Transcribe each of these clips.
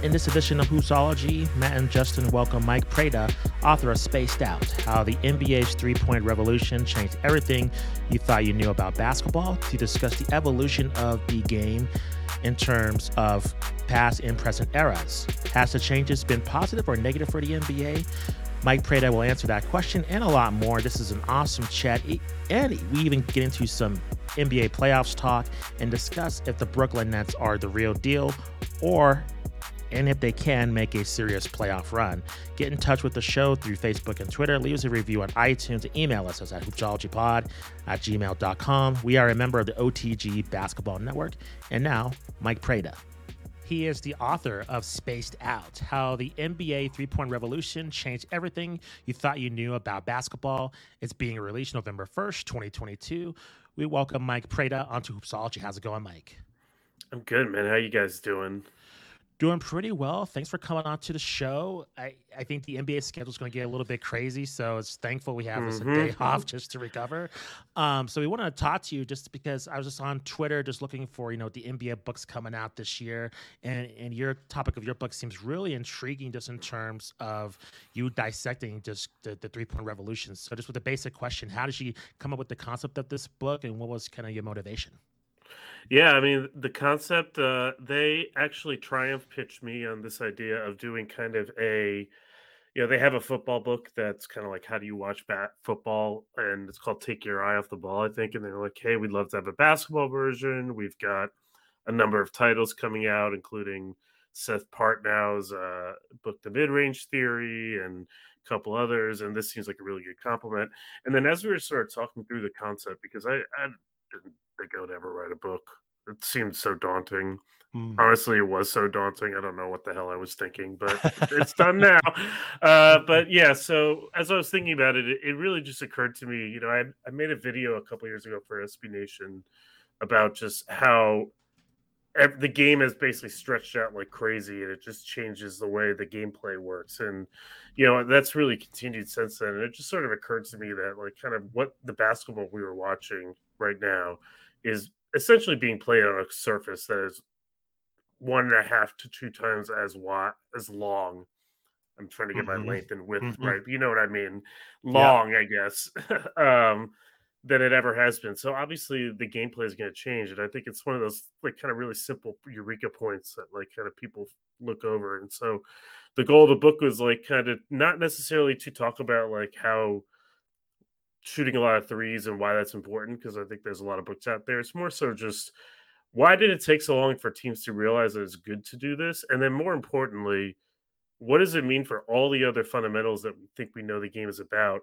In this edition of Hoopsology, Matt and Justin welcome Mike Prada, author of Spaced Out How the NBA's Three Point Revolution Changed Everything You Thought You Knew About Basketball, to discuss the evolution of the game in terms of past and present eras. Has the changes been positive or negative for the NBA? Mike Prada will answer that question and a lot more. This is an awesome chat. And we even get into some NBA playoffs talk and discuss if the Brooklyn Nets are the real deal or and if they can make a serious playoff run. Get in touch with the show through Facebook and Twitter. Leave us a review on iTunes email us at hoopsologypod at gmail.com. We are a member of the OTG Basketball Network. And now, Mike Prada. He is the author of Spaced Out How the NBA Three Point Revolution Changed Everything You Thought You Knew About Basketball. It's being released November 1st, 2022. We welcome Mike Prada onto Hoopsology. How's it going, Mike? I'm good, man. How you guys doing? Doing pretty well. Thanks for coming on to the show. I, I think the NBA schedule is going to get a little bit crazy, so it's thankful we have this a day off just to recover. Um, so we wanted to talk to you just because I was just on Twitter just looking for you know the NBA books coming out this year, and and your topic of your book seems really intriguing just in terms of you dissecting just the, the three point revolution. So just with the basic question, how did you come up with the concept of this book, and what was kind of your motivation? Yeah, I mean, the concept, uh, they actually Triumph pitched me on this idea of doing kind of a, you know, they have a football book that's kind of like, how do you watch bat football? And it's called Take Your Eye Off the Ball, I think. And they're like, hey, we'd love to have a basketball version. We've got a number of titles coming out, including Seth Partnow's uh, book, The Mid Range Theory, and a couple others. And this seems like a really good compliment. And then as we were sort of talking through the concept, because I, I didn't think I would ever write a book. It seemed so daunting. Mm. Honestly, it was so daunting. I don't know what the hell I was thinking, but it's done now. Uh, but yeah, so as I was thinking about it, it, it really just occurred to me. You know, I, I made a video a couple years ago for SB Nation about just how the game has basically stretched out like crazy, and it just changes the way the gameplay works. And you know, that's really continued since then. And it just sort of occurred to me that like kind of what the basketball we were watching right now is essentially being played on a surface that is one and a half to two times as wide as long. I'm trying to get Mhm. my length and width Mhm. right. You know what I mean? Long, I guess, um, than it ever has been. So obviously the gameplay is going to change, and I think it's one of those like kind of really simple eureka points that like kind of people look over. And so the goal of the book was like kind of not necessarily to talk about like how shooting a lot of threes and why that's important because I think there's a lot of books out there. It's more so just why did it take so long for teams to realize that it's good to do this? And then more importantly, what does it mean for all the other fundamentals that we think we know the game is about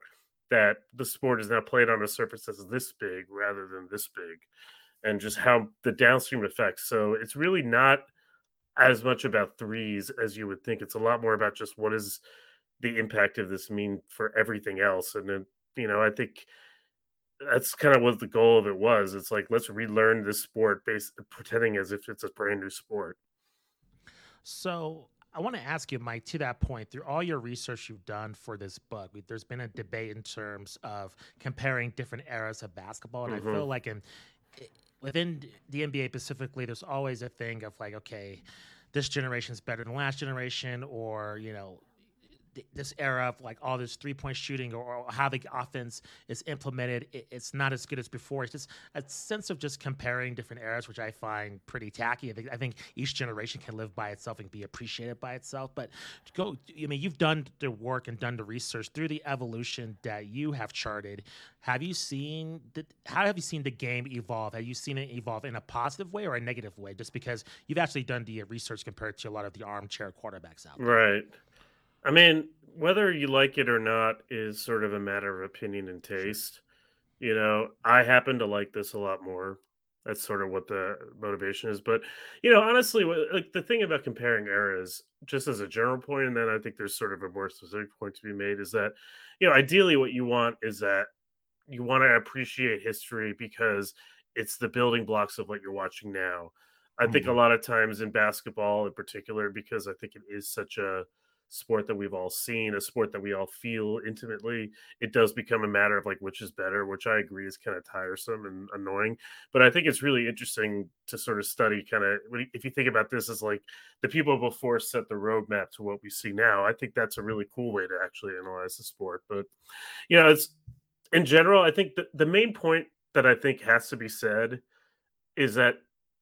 that the sport is now played on a surface that's this big rather than this big and just how the downstream effects. So it's really not as much about threes as you would think. It's a lot more about just what is the impact of this mean for everything else. And then, you know, I think that's kind of what the goal of it was. It's like let's relearn this sport based pretending as if it's a brand new sport. So I want to ask you, Mike, to that point, through all your research you've done for this book, there's been a debate in terms of comparing different eras of basketball, and Mhm. I feel like in within the NBA specifically, there's always a thing of like, okay, this generation is better than last generation, or you know. Th- This era of like all this three point shooting or, or how the offense is implemented, it, it's not as good as before. It's just a sense of just comparing different eras, which I find pretty tacky. I think, I think each generation can live by itself and be appreciated by itself. But go, I mean, you've done the work and done the research through the evolution that you have charted. Have you seen the, how have you seen the game evolve? Have you seen it evolve in a positive way or a negative way? Just because you've actually done the research compared to a lot of the armchair quarterbacks out there. Right. I mean, whether you like it or not is sort of a matter of opinion and taste. You know, I happen to like this a lot more. That's sort of what the motivation is. But you know, honestly, like the thing about comparing eras, just as a general point, and then I think there's sort of a more specific point to be made, is that you know, ideally, what you want is that you want to appreciate history because it's the building blocks of what you're watching now. I mm-hmm. think a mm-hmm. lot of times in basketball, in particular, because I think it is such a sport that we've all seen, a sport that we all feel intimately, it does become a matter of like which is better, which I agree is kind of tiresome and annoying. But I think it's really interesting to sort of study kind of if you think about this as like the people before set the roadmap to what we see now. I think that's a really cool way to actually analyze the sport. But you know, it's in general, I think the, the main point that I think has to be said is that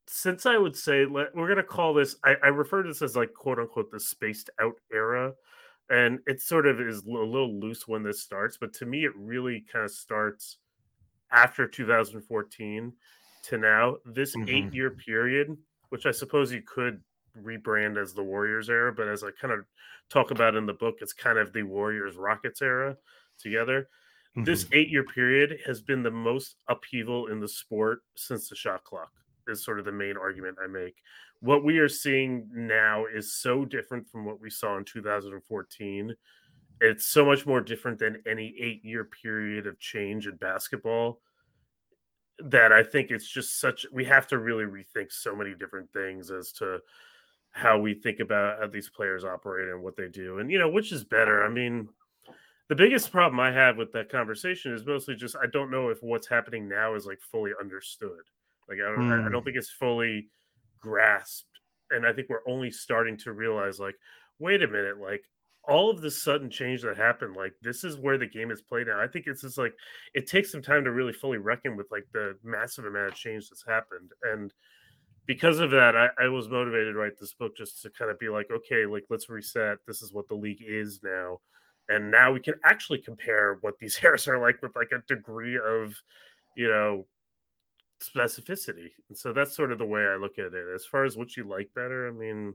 since I would say let, we're going to call this, I, I, refer to this as like quote unquote the spaced out era. And it sort of is a little loose when this starts, but to me, it really kind of starts after 2014 to now. This mm-hmm. eight year period, which I suppose you could rebrand as the Warriors era, but as I kind of talk about in the book, it's kind of the Warriors Rockets era together. Mm-hmm. This eight year period has been the most upheaval in the sport since the shot clock is sort of the main argument I make. What we are seeing now is so different from what we saw in 2014. It's so much more different than any eight year period of change in basketball that I think it's just such we have to really rethink so many different things as to how we think about how these players operate and what they do. And you know, which is better? I mean, the biggest problem I have with that conversation is mostly just I don't know if what's happening now is like fully understood. Like I don't, mm. I don't hmm. think it's fully grasped, and I think we're only starting to realize, like, wait a minute, like all of the sudden change that happened, like this is where the game is played now. I think it's just like it takes some time to really fully reckon with like the massive amount of change that's happened, and because of that, I, I was motivated to write this book just to kind of be like, okay, like let's reset. This is what the league is now, and now we can actually compare what these hairs are like with like a degree of, you know, specificity. And so that's sort of the way I look at it. As far as what you like better, I mean,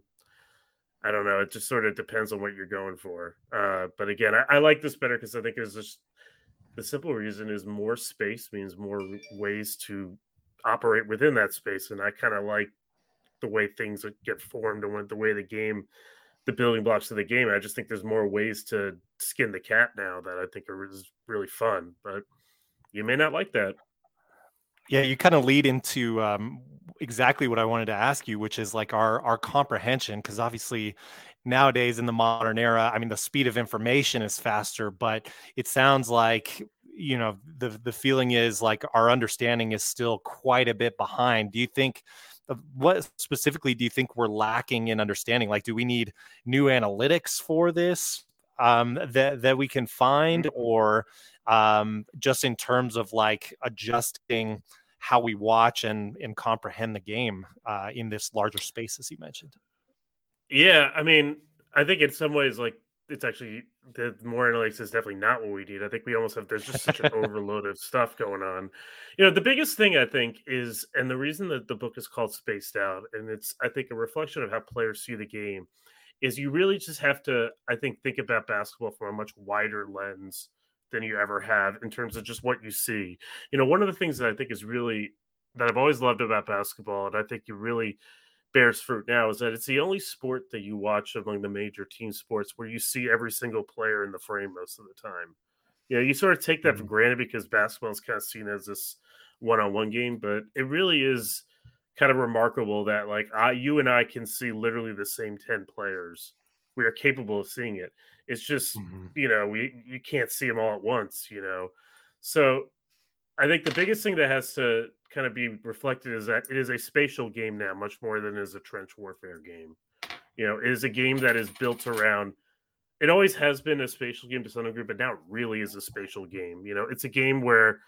I don't know. It just sort of depends on what you're going for. Uh, but again, I, I like this better because I think it's just the simple reason is more space means more ways to operate within that space. And I kind of like the way things get formed and the way the game, the building blocks of the game. I just think there's more ways to skin the cat now that I think are really fun. But you may not like that. Yeah, you kind of lead into um, exactly what I wanted to ask you, which is like our our comprehension, because obviously nowadays in the modern era, I mean, the speed of information is faster, but it sounds like you know the the feeling is like our understanding is still quite a bit behind. Do you think? What specifically do you think we're lacking in understanding? Like, do we need new analytics for this um, that that we can find, mm-hmm. or um, just in terms of like adjusting how we watch and and comprehend the game uh, in this larger space, as you mentioned. Yeah, I mean, I think in some ways, like it's actually the more analytics is definitely not what we need. I think we almost have there's just such an overload of stuff going on. You know, the biggest thing I think is, and the reason that the book is called Spaced Out, and it's I think a reflection of how players see the game, is you really just have to I think think about basketball from a much wider lens than you ever have in terms of just what you see. You know, one of the things that I think is really that I've always loved about basketball, and I think it really bears fruit now, is that it's the only sport that you watch among the major team sports where you see every single player in the frame most of the time. You know, you sort of take that mm-hmm. for granted because basketball is kind of seen as this one-on-one game, but it really is kind of remarkable that like I, you and I can see literally the same 10 players. We are capable of seeing it. It's just mm-hmm. you know we you can't see them all at once. You know, so I think the biggest thing that has to kind of be reflected is that it is a spatial game now, much more than it is a trench warfare game. You know, it is a game that is built around. It always has been a spatial game to some degree, but now it really is a spatial game. You know, it's a game where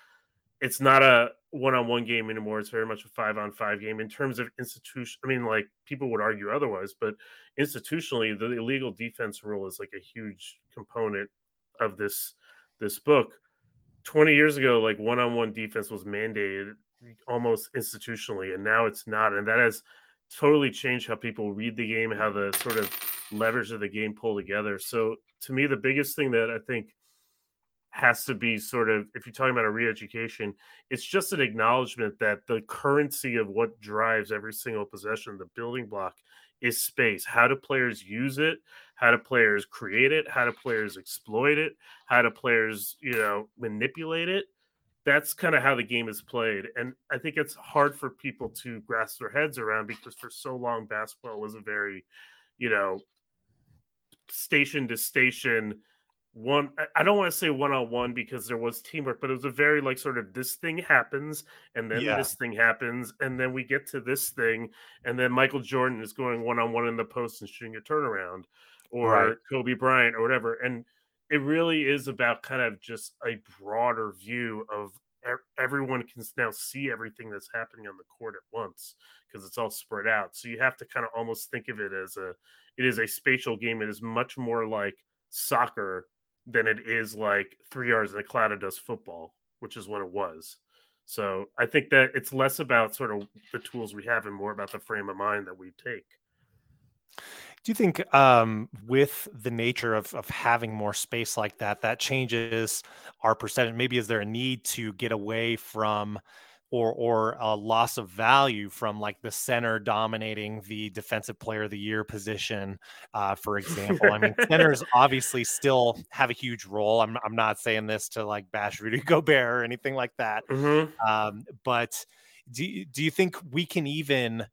it's not a one-on-one game anymore. It's very much a five-on-five game in terms of institution. I mean, like people would argue otherwise, but institutionally, the illegal defense rule is like a huge component of this this book. Twenty years ago, like one-on-one defense was mandated almost institutionally, and now it's not, and that has totally changed how people read the game, how the sort of levers of the game pull together. So, to me, the biggest thing that I think has to be sort of if you're talking about a re-education it's just an acknowledgement that the currency of what drives every single possession the building block is space. How do players use it? How do players create it? How do players exploit it? How do players you know manipulate it? That's kind of how the game is played and i think it's hard for people to grasp their heads around because for so long basketball was a very you know station to station one i don't want to say one-on-one because there was teamwork but it was a very like sort of this thing happens and then yeah. this thing happens and then we get to this thing and then michael jordan is going one-on-one in the post and shooting a turnaround or right. kobe bryant or whatever and it really is about kind of just a broader view of everyone can now see everything that's happening on the court at once because it's all spread out so you have to kind of almost think of it as a it is a spatial game it is much more like soccer than it is like three yards in the cloud of dust football, which is what it was. So I think that it's less about sort of the tools we have and more about the frame of mind that we take. Do you think um, with the nature of, of having more space like that, that changes our percentage? Maybe is there a need to get away from or or a loss of value from like the center dominating the defensive player of the year position, uh, for example. I mean, centers obviously still have a huge role. I'm I'm not saying this to like bash Rudy Gobert or anything like that. Mm-hmm. Um, but do do you think we can even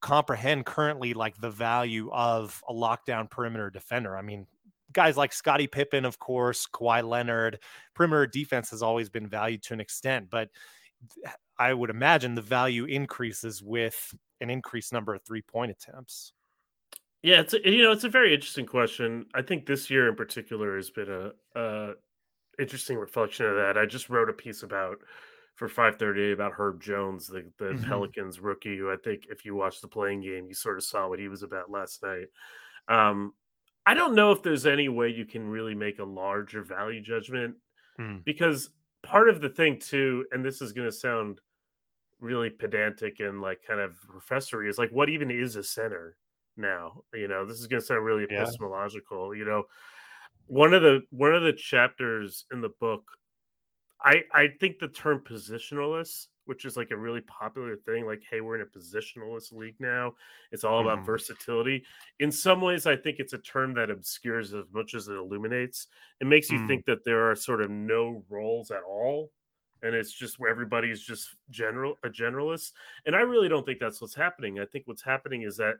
comprehend currently like the value of a lockdown perimeter defender? I mean, guys like Scottie Pippen, of course, Kawhi Leonard, perimeter defense has always been valued to an extent, but I would imagine the value increases with an increased number of three point attempts. Yeah, it's a, you know it's a very interesting question. I think this year in particular has been a, a interesting reflection of that. I just wrote a piece about for 5:30 about Herb Jones, the, the mm-hmm. Pelicans rookie, who I think if you watched the playing game, you sort of saw what he was about last night. Um, I don't know if there's any way you can really make a larger value judgment mm. because part of the thing too, and this is going to sound really pedantic and like kind of professory, is like what even is a center now? You know, this is going to sound really yeah. epistemological. You know, one of the one of the chapters in the book, I I think the term positionalist which is like a really popular thing. Like, hey, we're in a positionalist league now. It's all about mm. versatility. In some ways, I think it's a term that obscures as much as it illuminates. It makes you mm. think that there are sort of no roles at all. And it's just where everybody is just general a generalist. And I really don't think that's what's happening. I think what's happening is that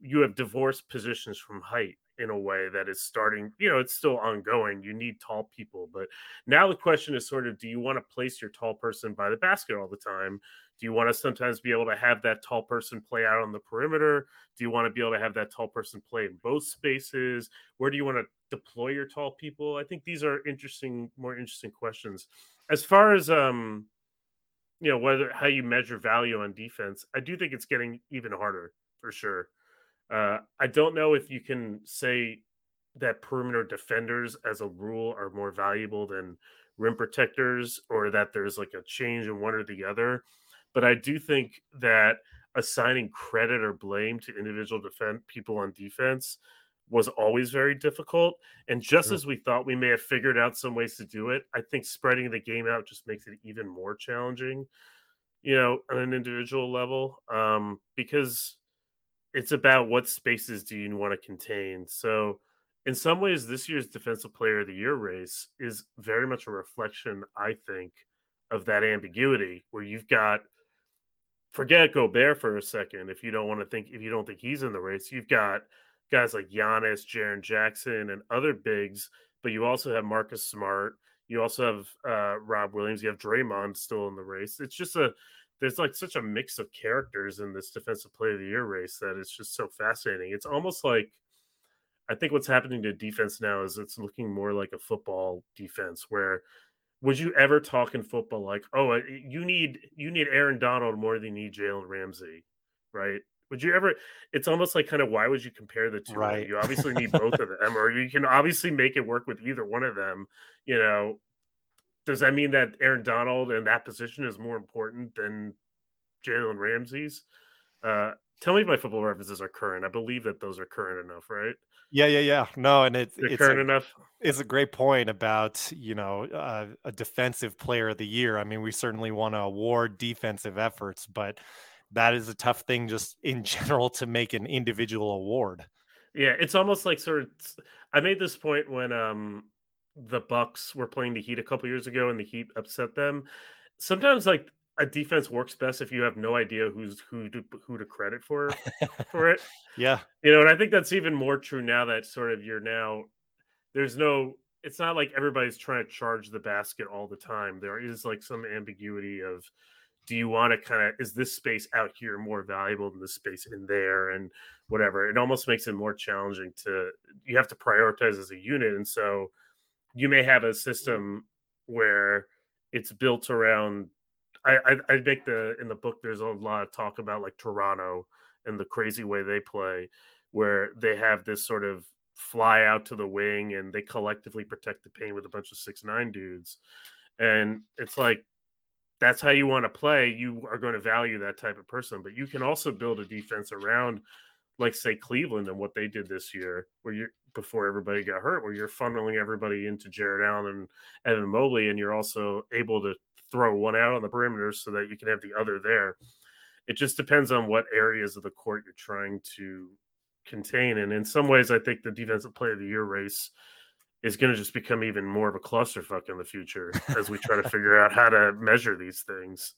you have divorced positions from height in a way that is starting, you know, it's still ongoing. You need tall people. But now the question is sort of do you want to place your tall person by the basket all the time? Do you want to sometimes be able to have that tall person play out on the perimeter? Do you want to be able to have that tall person play in both spaces? Where do you want to deploy your tall people? I think these are interesting, more interesting questions. As far as um, you know, whether how you measure value on defense, I do think it's getting even harder for sure. Uh, I don't know if you can say that perimeter defenders, as a rule, are more valuable than rim protectors, or that there's like a change in one or the other. But I do think that assigning credit or blame to individual defend people on defense was always very difficult. And just sure. as we thought we may have figured out some ways to do it, I think spreading the game out just makes it even more challenging, you know, on an individual level. Um, because it's about what spaces do you want to contain. So, in some ways, this year's Defensive Player of the Year race is very much a reflection, I think, of that ambiguity where you've got forget Gobert for a second if you don't want to think if you don't think he's in the race. You've got guys like Giannis, Jaren Jackson, and other bigs, but you also have Marcus Smart. You also have uh, Rob Williams. You have Draymond still in the race. It's just a there's like such a mix of characters in this defensive play of the year race that it's just so fascinating. It's almost like I think what's happening to defense now is it's looking more like a football defense where would you ever talk in football like, oh, you need you need Aaron Donald more than you need Jalen Ramsey, right? Would you ever? It's almost like kind of why would you compare the two? Right. You obviously need both of them, or you can obviously make it work with either one of them. You know, does that mean that Aaron Donald in that position is more important than Jalen Ramsey's? Uh, tell me if my football references are current. I believe that those are current enough, right? Yeah, yeah, yeah. No, and it's it's current a, enough. it's a great point about you know uh, a defensive player of the year. I mean, we certainly want to award defensive efforts, but that is a tough thing just in general to make an individual award. Yeah, it's almost like sort of. I made this point when um the Bucks were playing the Heat a couple years ago, and the Heat upset them. Sometimes, like a defense works best if you have no idea who's who to who to credit for for it. Yeah, You know, and I think that's even more true now that sort of you're now there's no it's not like everybody's trying to charge the basket all the time. There is like some ambiguity of do you want to kind of is this space out here more valuable than the space in there and whatever. It almost makes it more challenging to you have to prioritize as a unit. And so you may have a system where it's built around I, I I make the in the book there's a lot of talk about like Toronto and the crazy way they play, where they have this sort of fly out to the wing and they collectively protect the paint with a bunch of six nine dudes. And it's like that's how you want to play. You are going to value that type of person, but you can also build a defense around like say Cleveland and what they did this year, where you before everybody got hurt, where you're funneling everybody into Jarrett Allen and Evan Mobley, and you're also able to throw one out on the perimeter so that you can have the other there. It just depends on what areas of the court you're trying to contain. And in some ways, I think the defensive player of the year race is going to just become even more of a clusterfuck in the future as we try to figure out how to measure these things.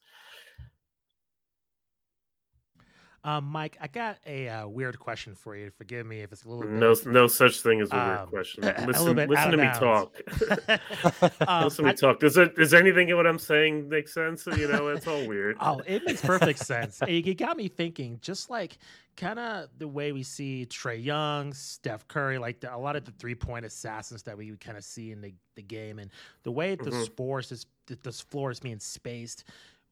Um, Mike, I got a uh, weird question for you. Forgive me if it's a little No, bit, no such thing as a weird Um, question. Listen, listen to me bounds. talk. um, listen to I- me talk. Does it? Does anything of what I'm saying make sense? You know, it's all weird. Oh, it makes perfect sense. It got me thinking, just like kind of the way we see Trae Young, Steph Curry, like the, a lot of the three point assassins that we kind of see in the, the game, and the way the Mhm. sports is the, the floor is being spaced.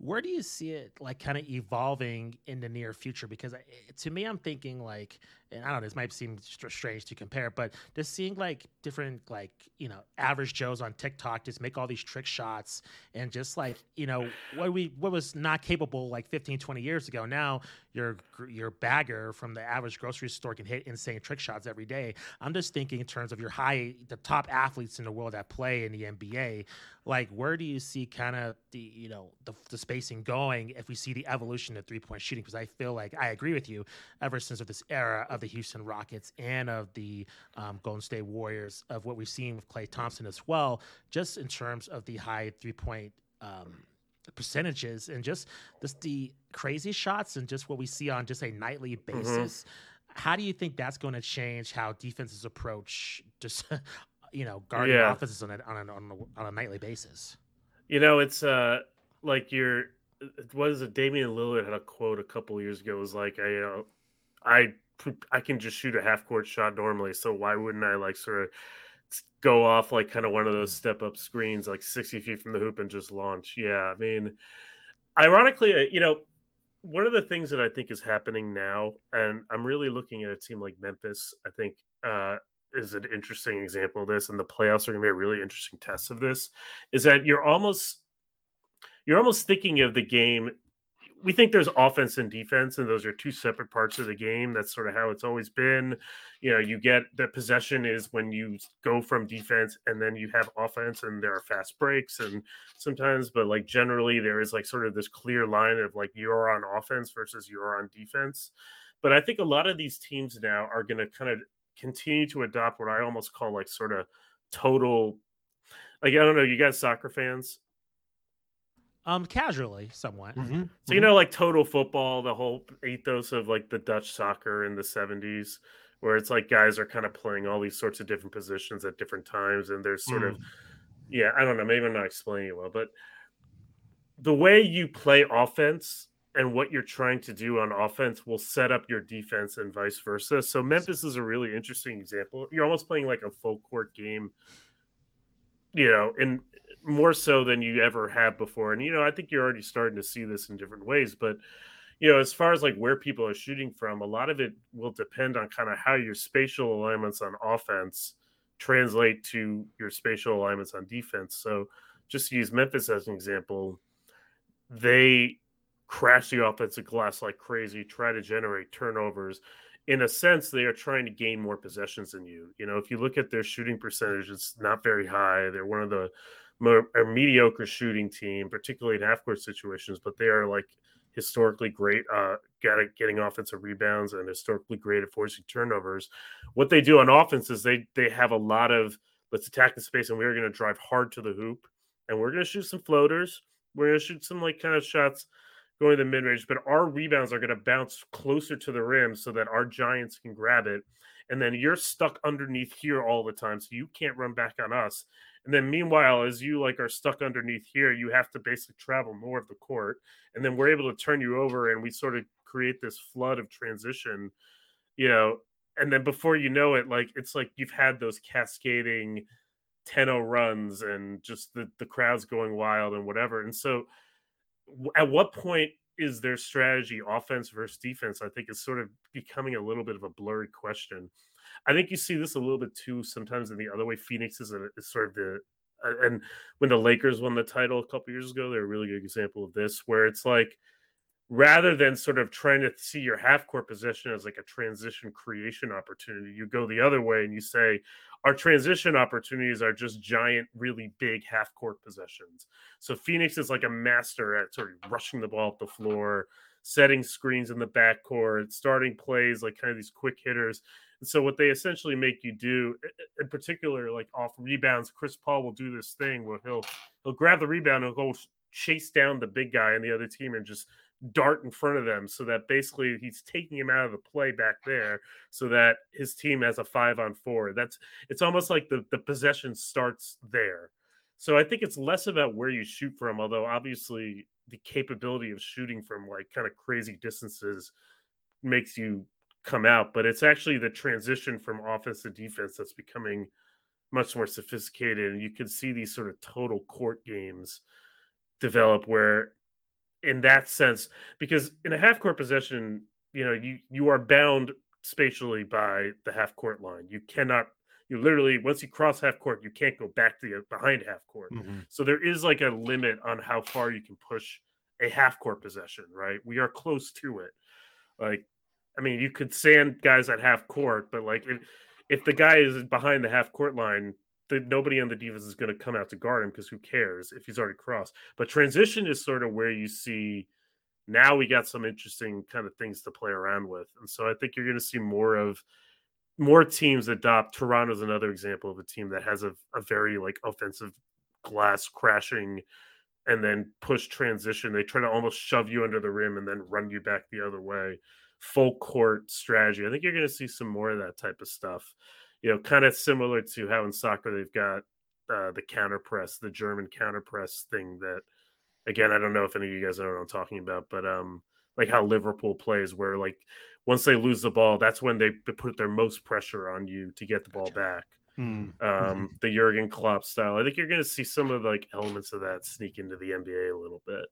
Where do you see it like kind of evolving in the near future? Because I- to me, I'm thinking like, and I don't know, this might seem str- strange to compare, but just seeing like different like you know average Joes on TikTok just make all these trick shots and just like you know what we what was not capable like 15 20 years ago now your your bagger from the average grocery store can hit insane trick shots every day. I'm just thinking in terms of your high the top athletes in the world that play in the nba like where do you see kind of the you know the, the spacing going if we see the evolution of three point shooting? Because i feel like i agree with you ever since of this era of the houston rockets and of the um, golden state warriors of what we've seen with klay thompson as well just in terms of the high three point um, percentages and just just the crazy shots and just what we see on just a nightly basis. How do you think that's going to change how defenses approach just you know guarding Yeah. offenses on a, on a, on a, on a nightly basis? You know, it's uh like you're what is it? Damian Lillard had a quote a couple years ago. It was like, I, uh, I, I can just shoot a half court shot normally, so why wouldn't I like sort of go off like kind of one of those step up screens, like sixty feet from the hoop and just launch? Yeah, I mean, ironically, uh, you know, one of the things that I think is happening now, and I'm really looking at a team like Memphis. I think uh, is an interesting example of this, and the playoffs are going to be a really interesting test of this. Is that you're almost you're almost thinking of the game. We think there's offense and defense, and those are two separate parts of the game. That's sort of how it's always been. You know, you get the possession is when you go from defense, and then you have offense, and there are fast breaks, and sometimes, but like generally, there is like sort of this clear line of like you're on offense versus you're on defense. But I think a lot of these teams now are going to kind of continue to adopt what I almost call like sort of total. Like I don't know, you guys soccer fans. Um, casually, somewhat. Mhm, So you know, like total football, the whole ethos of like the Dutch soccer in the '70s, where it's like guys are kind of playing all these sorts of different positions at different times, and there's sort of, yeah, I don't know, maybe I'm not explaining it well, but the way you play offense and what you're trying to do on offense will set up your defense and vice versa. So Memphis is a really interesting example. You're almost playing like a full court game, you know, and more so than you ever have before. And you know, I think you're already starting to see this in different ways, but you know, as far as like where people are shooting from, a lot of it will depend on kind of how your spatial alignments on offense translate to your spatial alignments on defense. So just to use Memphis as an example, they crash the offensive glass like crazy, try to generate turnovers. In a sense, they are trying to gain more possessions than you. You know, if you look at their shooting percentage, it's not very high. They're one of the more a mediocre shooting team, particularly in half court situations, but they are like historically great uh getting offensive rebounds and historically great at forcing turnovers. What they do on offense is they they have a lot of let's attack the space and we're going to drive hard to the hoop and we're going to shoot some floaters. We're going to shoot some like kind of shots going to the mid range, but our rebounds are going to bounce closer to the rim so that our giants can grab it. And then you're stuck underneath here all the time, so you can't run back on us. And then meanwhile, as you like are stuck underneath here, you have to basically travel more of the court. And then we're able to turn you over and we sort of create this flood of transition, you know. And then before you know it, like it's like you've had those cascading 10-0 runs and just the, the crowds going wild and whatever. And so at what point is their strategy offense versus defense? I think is sort of becoming a little bit of a blurry question. I think you see this a little bit too sometimes in the other way. Phoenix is, a, is sort of the and when the Lakers won the title a couple years ago, they're a really good example of this, where it's like rather than sort of trying to see your half court possession as like a transition creation opportunity, you go the other way and you say, our transition opportunities are just giant, really big half court possessions. So Phoenix is like a master at sort of rushing the ball up the floor, setting screens in the backcourt, starting plays like kind of these quick hitters. So what they essentially make you do, in particular, like off rebounds, Chris Paul will do this thing where he'll he'll grab the rebound and go chase down the big guy and the other team and just dart in front of them so that basically he's taking him out of the play back there so that his team has a five on four. That's it's almost like the, the possession starts there. So I think it's less about where you shoot from, although obviously the capability of shooting from like kind of crazy distances makes you come out, but it's actually the transition from offense to defense that's becoming much more sophisticated. And you can see these sort of total court games develop where in that sense because in a half court possession you know you you are bound spatially by the half court line you cannot you literally once you cross half court you can't go back to the behind half court mm-hmm. so there is like a limit on how far you can push a half court possession right we are close to it like i mean you could sand guys at half court but like if, if the guy is behind the half court line the, nobody on the defense is going to come out to guard him because who cares if he's already crossed. But transition is sort of where you see now we got some interesting kind of things to play around with, and so I think you're going to see more of more teams adopt. Toronto's another example of a team that has a, a very like offensive glass crashing and then push transition. They try to almost shove you under the rim and then run you back the other way. Full court strategy. I think you're going to see some more of that type of stuff you know, kind of similar to how in soccer they've got uh, the counter press, the German counter press thing. That again, I don't know if any of you guys know what I'm talking about, but um, like how Liverpool plays, where like once they lose the ball, that's when they put their most pressure on you to get the ball back. Mm. Um, the Jurgen Klopp style. I think you're going to see some of the, like elements of that sneak into the NBA a little bit.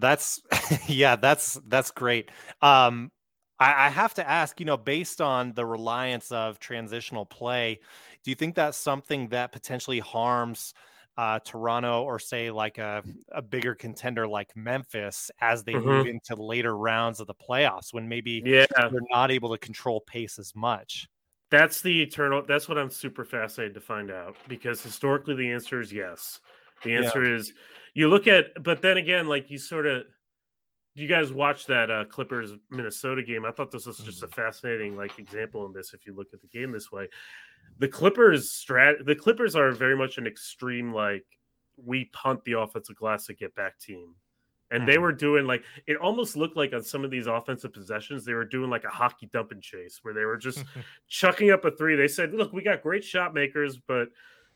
That's yeah, that's that's great. Um, I, I have to ask, you know, based on the reliance of transitional play, do you think that's something that potentially harms uh, Toronto or say like a, a bigger contender like Memphis as they mm-hmm. move into later rounds of the playoffs when maybe yeah. they're not able to control pace as much? That's the eternal. That's what I'm super fascinated to find out because historically the answer is yes. The answer yeah. is you look at, but then again, like you sort of you guys watch that uh, Clippers Minnesota game? I thought this was just a mm-hmm. fascinating like example in this. If you look at the game this way, the Clippers strat the Clippers are very much an extreme like we punt the offensive glass to get back team. And they mm-hmm. were doing like it almost looked like on some of these offensive possessions, they were doing like a hockey dump and chase where they were just chucking up a three. They said, Look, we got great shot makers, but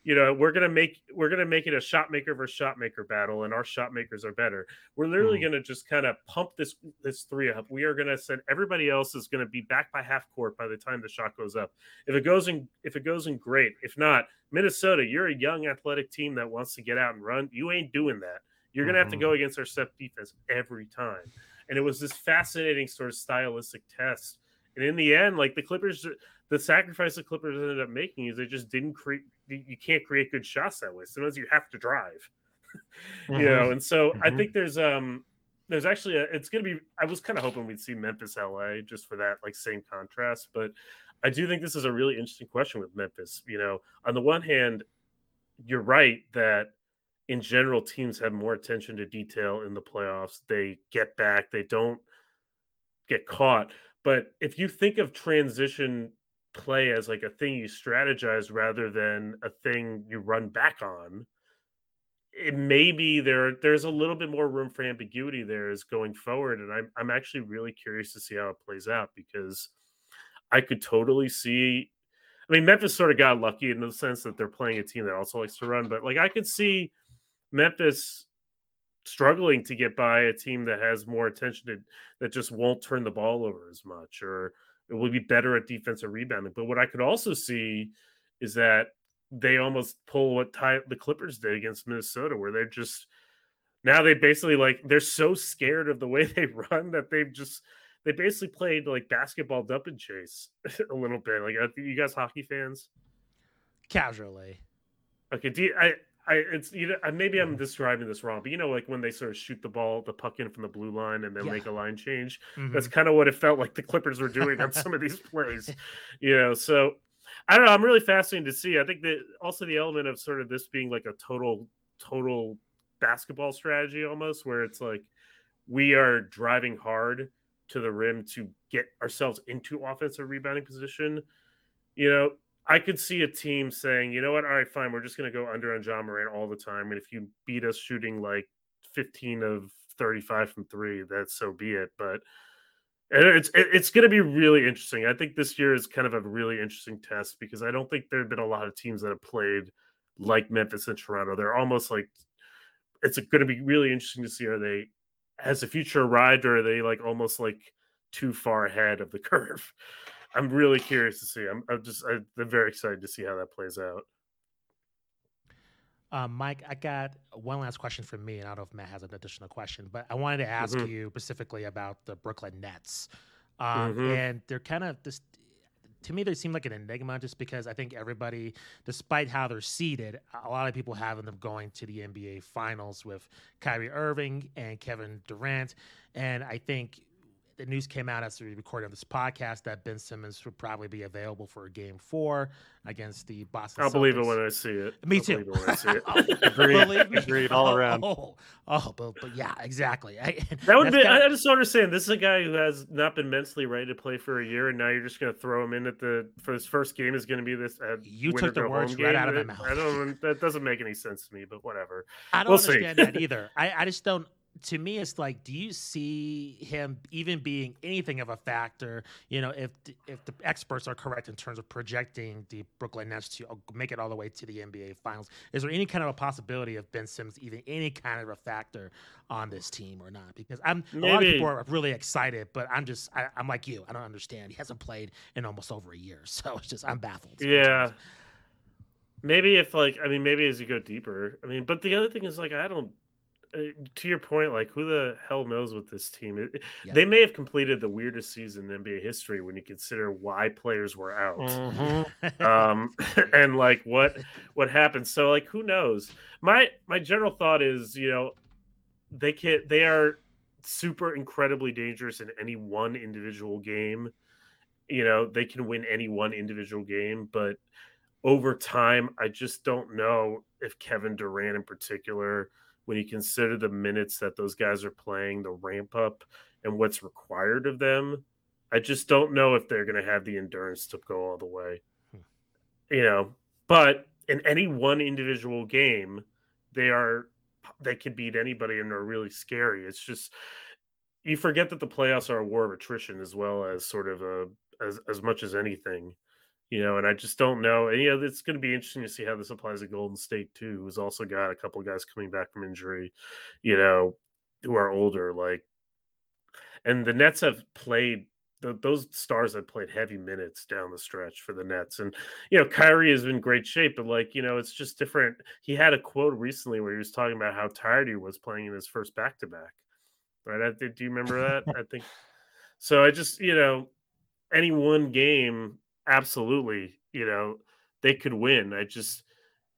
you know we're gonna make we're gonna make it a shot maker versus shot maker battle and our shot makers are better. We're literally mm. gonna just kind of pump this this three up. We are gonna send everybody else is gonna be back by half court by the time the shot goes up. If it goes in if it goes in great. If not minnesota you're a young athletic team that wants to get out and run. You ain't doing that. You're gonna mm-hmm. have to go mm-hmm. against our step defense every time. And it was this fascinating sort of stylistic test. And in the end like the clippers the sacrifice the clippers ended up making is they just didn't create you can't create good shots that way. Sometimes you have to drive. mm-hmm. you know, and so mm-hmm. I think there's um there's actually a, it's gonna be I was kind of hoping we'd see Memphis LA just for that like same contrast, but I do think this is a really interesting question with Memphis. You know, on the one hand, you're right that in general teams have more attention to detail in the playoffs. They get back, they don't get caught. But if you think of transition play as like a thing you strategize rather than a thing you run back on, it may be there there's a little bit more room for ambiguity there is going forward. And I'm I'm actually really curious to see how it plays out because I could totally see I mean Memphis sort of got lucky in the sense that they're playing a team that also likes to run, but like I could see Memphis struggling to get by a team that has more attention to that just won't turn the ball over as much or it will be better at defensive rebounding. But what I could also see is that they almost pull what the Clippers did against Minnesota, where they're just now they basically like they're so scared of the way they run that they've just they basically played like basketball dump and chase a little bit. Like, uh, you guys hockey fans? Casually. Okay. Do you, I I it's you know maybe I'm mm-hmm. describing this wrong, but you know like when they sort of shoot the ball, the puck in from the blue line, and then yeah. make a line change. Mm-hmm. That's kind of what it felt like the Clippers were doing on some of these plays. You know, so I don't know. I'm really fascinated to see. I think that also the element of sort of this being like a total total basketball strategy almost, where it's like we are driving hard to the rim to get ourselves into offensive rebounding position. You know, I could see a team saying, you know what, all right, fine, we're just going to go under on Ja Morant all the time, and if you beat us shooting like 15 of 35 from three, that's so be it. But it's it's going to be really interesting. I think this year is kind of a really interesting test because I don't think there have been a lot of teams that have played like Memphis and Toronto. They're almost like it's going to be really interesting to see are they has the future arrived or are they like almost like too far ahead of the curve? I'm really curious to see. I'm, I'm just I'm very excited to see how that plays out. Um, Mike, I got one last question for me, and I don't know if Matt has an additional question, but I wanted to ask mm-hmm. you specifically about the Brooklyn Nets. Um, mm-hmm. And they're kind of this. To me, they seem like an enigma, just because I think everybody, despite how they're seeded, a lot of people have them going to the NBA Finals with Kyrie Irving and Kevin Durant, and I think the news came out as we recorded this podcast that Ben Simmons would probably be available for a game four against the Boston. I'll Celtics. believe it when I see it. Me I'll too. Agreed. Agreed. All around. Oh, oh, but, but yeah, exactly. I, that would be. Kinda, I just don't understand. This is a guy who has not been mentally ready to play for a year, and now you're just going to throw him in at the for his first game is going to be this. Uh, you took the words right out of my mouth. I don't. That doesn't make any sense to me. But whatever. I don't we'll understand that either. I, I just don't to me it's like do you see him even being anything of a factor you know if if the experts are correct in terms of projecting the brooklyn nets to uh, make it all the way to the nba finals? Is there any kind of a possibility of ben simmons even any kind of a factor on this team or not? Because i'm Maybe. a lot of people are really excited but i'm just I, am like you. I don't understand. He hasn't played in almost over a year so it's just i'm baffled. Yeah. Maybe if like I mean maybe as you go deeper. I mean, but the other thing is like I don't to your point, like who the hell knows with this team? Yeah. They may have completed the weirdest season in NBA history when you consider why players were out, mm-hmm. um, and like what what happened. So like who knows? My my general thought is you know they can they are super incredibly dangerous in any one individual game. You know they can win any one individual game, but over time, I just don't know if Kevin Durant in particular when you consider the minutes that those guys are playing, the ramp up, and what's required of them. I just don't know if they're going to have the endurance to go all the way. Hmm. You know, but in any one individual game, they are they could beat anybody and are really scary. It's just you forget that the playoffs are a war of attrition as well as sort of a as as much as anything you know, and I just don't know. And you know, it's going to be interesting to see how this applies to Golden State too, who's also got a couple of guys coming back from injury, you know, who are older. Like, and the Nets have played the, those stars have played heavy minutes down the stretch for the Nets, and you know, Kyrie is in great shape, but like you know, it's just different. He had a quote recently where he was talking about how tired he was playing in his first back to back. Right? I, do you remember that? I think so. I just you know, any one game absolutely, you know, they could win. I just,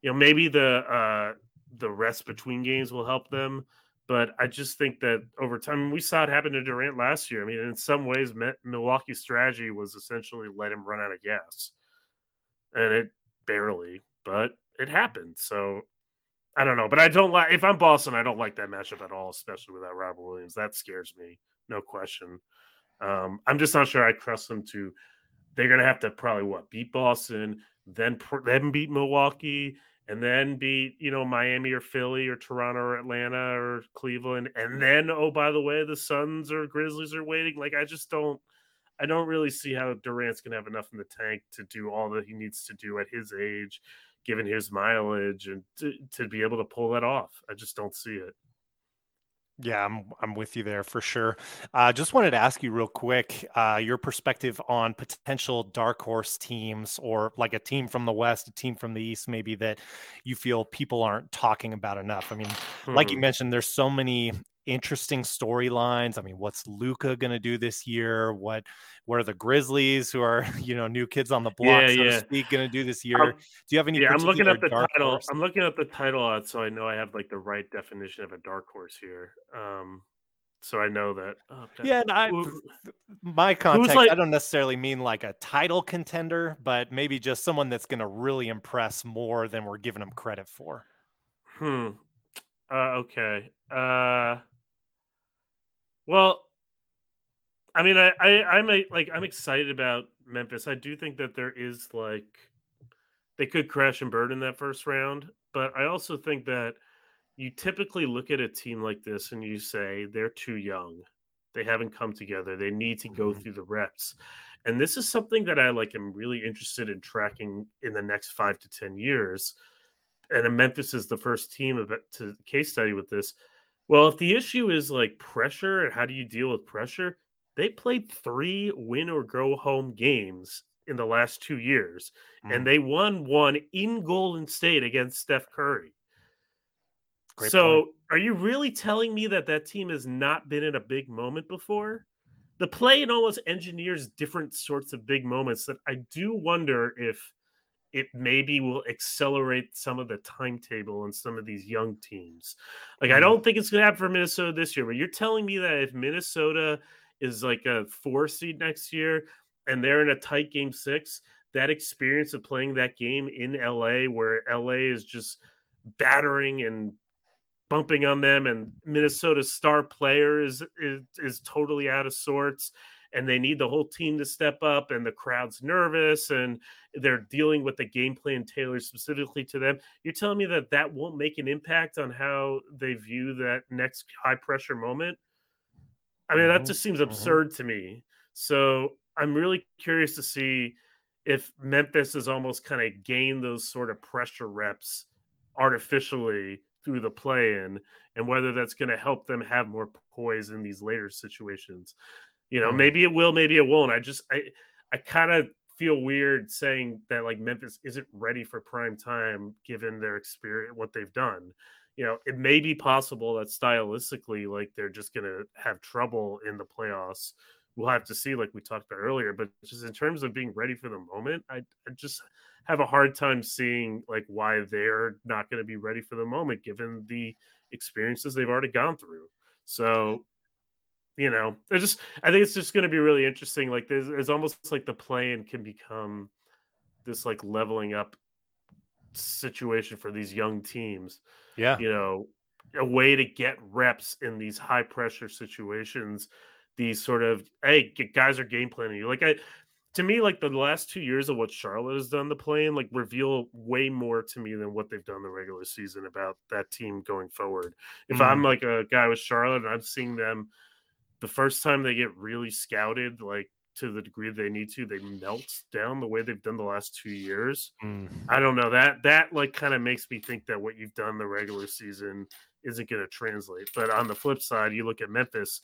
you know, maybe the uh the rest between games will help them. But I just think that over time, we saw it happen to Durant last year. I mean, in some ways, Milwaukee's strategy was essentially let him run out of gas, and it barely, but it happened. So I don't know, but I don't like if I'm Boston, I don't like that matchup at all, especially without Robert Williams. That scares me, no question. Um, I'm just not sure I trust them to. They're going to have to probably what beat Boston, then then beat Milwaukee, and then beat you know Miami or Philly or Toronto or Atlanta or Cleveland, and then oh by the way the Suns or Grizzlies are waiting. Like I just don't. I don't really see how Durant's going to have enough in the tank to do all that he needs to do at his age, given his mileage, and to, to be able to pull that off. I just don't see it. Yeah, I'm I'm with you there for sure. Uh, just wanted to ask you real quick uh, your perspective on potential dark horse teams, or like a team from the West, a team from the East, maybe that you feel people aren't talking about enough. I mean, hmm. like you hmm. mentioned, there's so many interesting storylines. I mean, what's Luka going to do this year? What what are the Grizzlies, who are you know new kids on the block, yeah, so yeah. to speak, going to do this year? do you have any? Yeah, I'm looking at the title. Horse? I'm looking at the title out, so I know I have like the right definition of a dark horse here. Um, so I know that. Oh, yeah, I, my context, like, I don't necessarily mean like a title contender, but maybe just someone that's going to really impress more than we're giving them credit for. Hmm. Uh, okay. Uh, well, I mean, I, I I'm a, like I'm excited about Memphis. I do think that there is like they could crash and burn in that first round, but I also think that you typically look at a team like this and you say they're too young. They haven't come together. They need to go mm-hmm. through the reps. And this is something that I like am really interested in tracking in the next 5 to 10 years. And Memphis is the first team of to case study with this well, if the issue is like pressure and how do you deal with pressure, they played three win or go home games in the last two years, mm. and they won one in Golden State against Steph Curry. Great so, point. are you really telling me that that team has not been in a big moment before? The play in almost engineers different sorts of big moments that I do wonder if it maybe will accelerate some of the timetable on some of these young teams. Like, mm-hmm. I don't think it's going to happen for Minnesota this year, but you're telling me that if Minnesota is like a four seed next year and they're in a tight game six, that experience of playing that game in LA, where LA is just battering and bumping on them, and Minnesota's star player is, is, is totally out of sorts and they need the whole team to step up and the crowd's nervous and they're dealing with the game plan tailored specifically to them you're telling me that that won't make an impact on how they view that next high pressure moment i mean mm-hmm. that just seems mm-hmm. absurd mm-hmm. to me so i'm really curious to see if memphis has almost kind of gained those sort of pressure reps artificially through the play in and whether that's going to help them have more poise in these later situations you know, maybe it will, maybe it won't. I just I I kind of feel weird saying that like Memphis isn't ready for prime time given their experience what they've done. You know, it may be possible that stylistically like they're just going to have trouble in the playoffs. We'll have to see like we talked about earlier, but just in terms of being ready for the moment, I, I just have a hard time seeing like why they're not going to be ready for the moment given the experiences they've already gone through. So you know, it's just I think it's just going to be really interesting. Like there's, it's almost like the play-in can become this like leveling up situation for these young teams. Yeah, you know, a way to get reps in these high pressure situations. These sort of hey, guys are game planning you. Like I, to me, like the last two years of what Charlotte has done, the play-in like reveal way more to me than what they've done the regular season about that team going forward. If mm. I'm like a guy with Charlotte and I'm seeing them the first time they get really scouted, like to the degree they need to, they melt down the way they've done the last two years. Mm. I don't know that that like kind of makes me think that what you've done the regular season isn't going to translate. But on the flip side, you look at Memphis.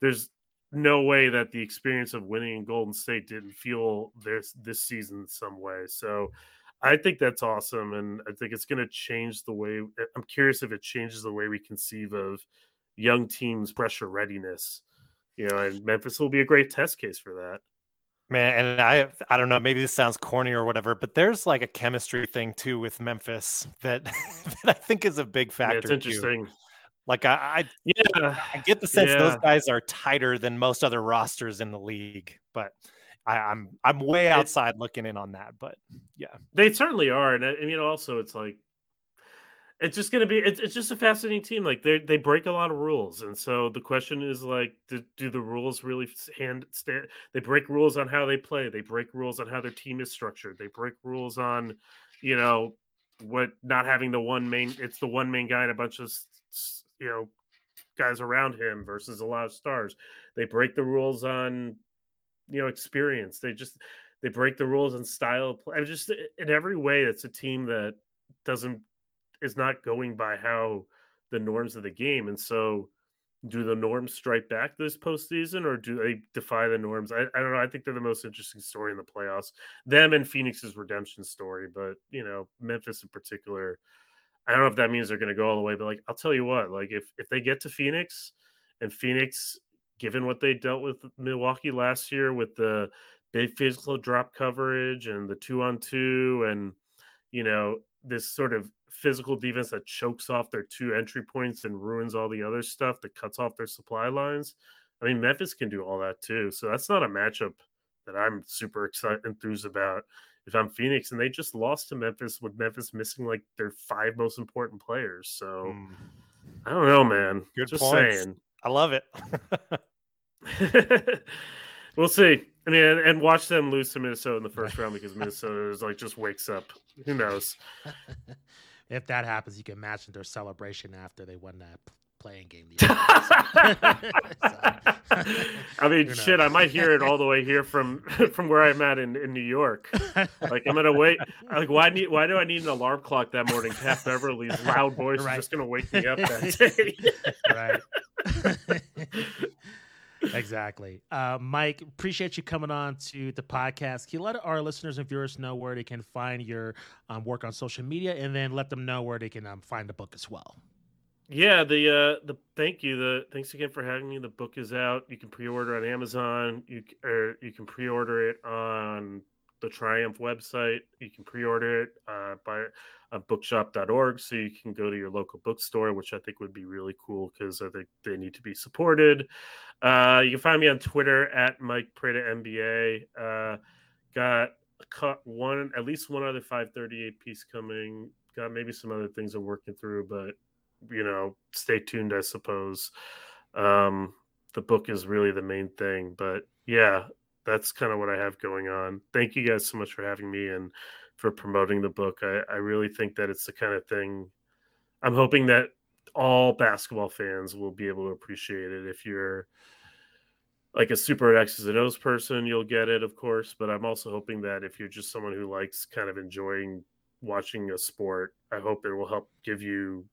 There's no way that the experience of winning in Golden State didn't fuel this this season some way. So I think that's awesome, and I think it's going to change the way. I'm curious if it changes the way we conceive of young teams' pressure readiness you know, and Memphis will be a great test case for that. Man, and I I don't know, maybe this sounds corny or whatever, but there's like a chemistry thing too with Memphis that that I think is a big factor. Yeah, it's interesting. Too. Like I, I yeah, I get the sense yeah. those guys are tighter than most other rosters in the league, but I, I'm I'm way outside looking in on that. But yeah, they certainly are, and I, I mean also it's like it's just going to be it's, it's just a fascinating team like they they break a lot of rules and so the question is like do, do the rules really hand stand they break rules on how they play they break rules on how their team is structured they break rules on you know what not having the one main it's the one main guy and a bunch of you know guys around him versus a lot of stars they break the rules on you know experience they just they break the rules and style play. just eh, in every way it's a team that doesn't is not going by how the norms of the game. And so, do the norms strike back this postseason, or do they defy the norms? I, I don't know. I think they're the most interesting story in the playoffs. Them and Phoenix's redemption story, but you know, Memphis in particular. I don't know if that means they're going to go all the way, but like I'll tell you what, like if if they get to Phoenix, and Phoenix, given what they dealt with Milwaukee last year with the big physical drop coverage and the two on two, and you know this sort of physical defense that chokes off their two entry points and ruins all the other stuff that cuts off their supply lines. I mean, Memphis can do all that too. So that's not a matchup that I'm super excited enthused about. If I'm Phoenix and they just lost to Memphis with Memphis missing like their five most important players. So mm. I don't know, man. Good just points. saying. I love it. we'll see. I mean, and, and, watch them lose to Minnesota in the first round because Minnesota is like just wakes up. Who knows? if that happens, you can imagine their celebration after they won that play-in game. I mean, shit, I might hear it all the way here from from where I'm at in, in New York. Like I'm gonna wait. Like why need why do I need an alarm clock that morning? Pat Beverley's loud voice right. is just gonna wake me up that day. right exactly. Uh, Mike, appreciate you coming on to the podcast. Can you let our listeners and viewers know where they can find your um, work on social media, and then let them know where they can um, find the book as well? Yeah, the uh, the thank you. The thanks again for having me. The book is out. You can pre-order on Amazon. You or you can pre-order it on the Triumph website. You can pre-order it uh, by uh, bookshop.org, so you can go to your local bookstore, which I think would be really cool because I think they need to be supported. Uh, you can find me on Twitter at Mike Prada NBA. Uh, got cut one, at least one other 538 piece coming. Got maybe some other things I'm working through, but you know, stay tuned, I suppose. Um, the book is really the main thing, but yeah, that's kind of what I have going on. Thank you guys so much for having me and for promoting the book. I, I really think that it's the kind of thing I'm hoping that all basketball fans will be able to appreciate it. If you're like a super X's and O's person, you'll get it, of course. But I'm also hoping that if you're just someone who likes kind of enjoying watching a sport, I hope it will help give you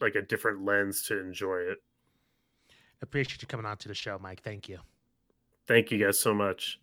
like a different lens to enjoy it. Appreciate you coming on to the show, Mike. Thank you. Thank you guys so much.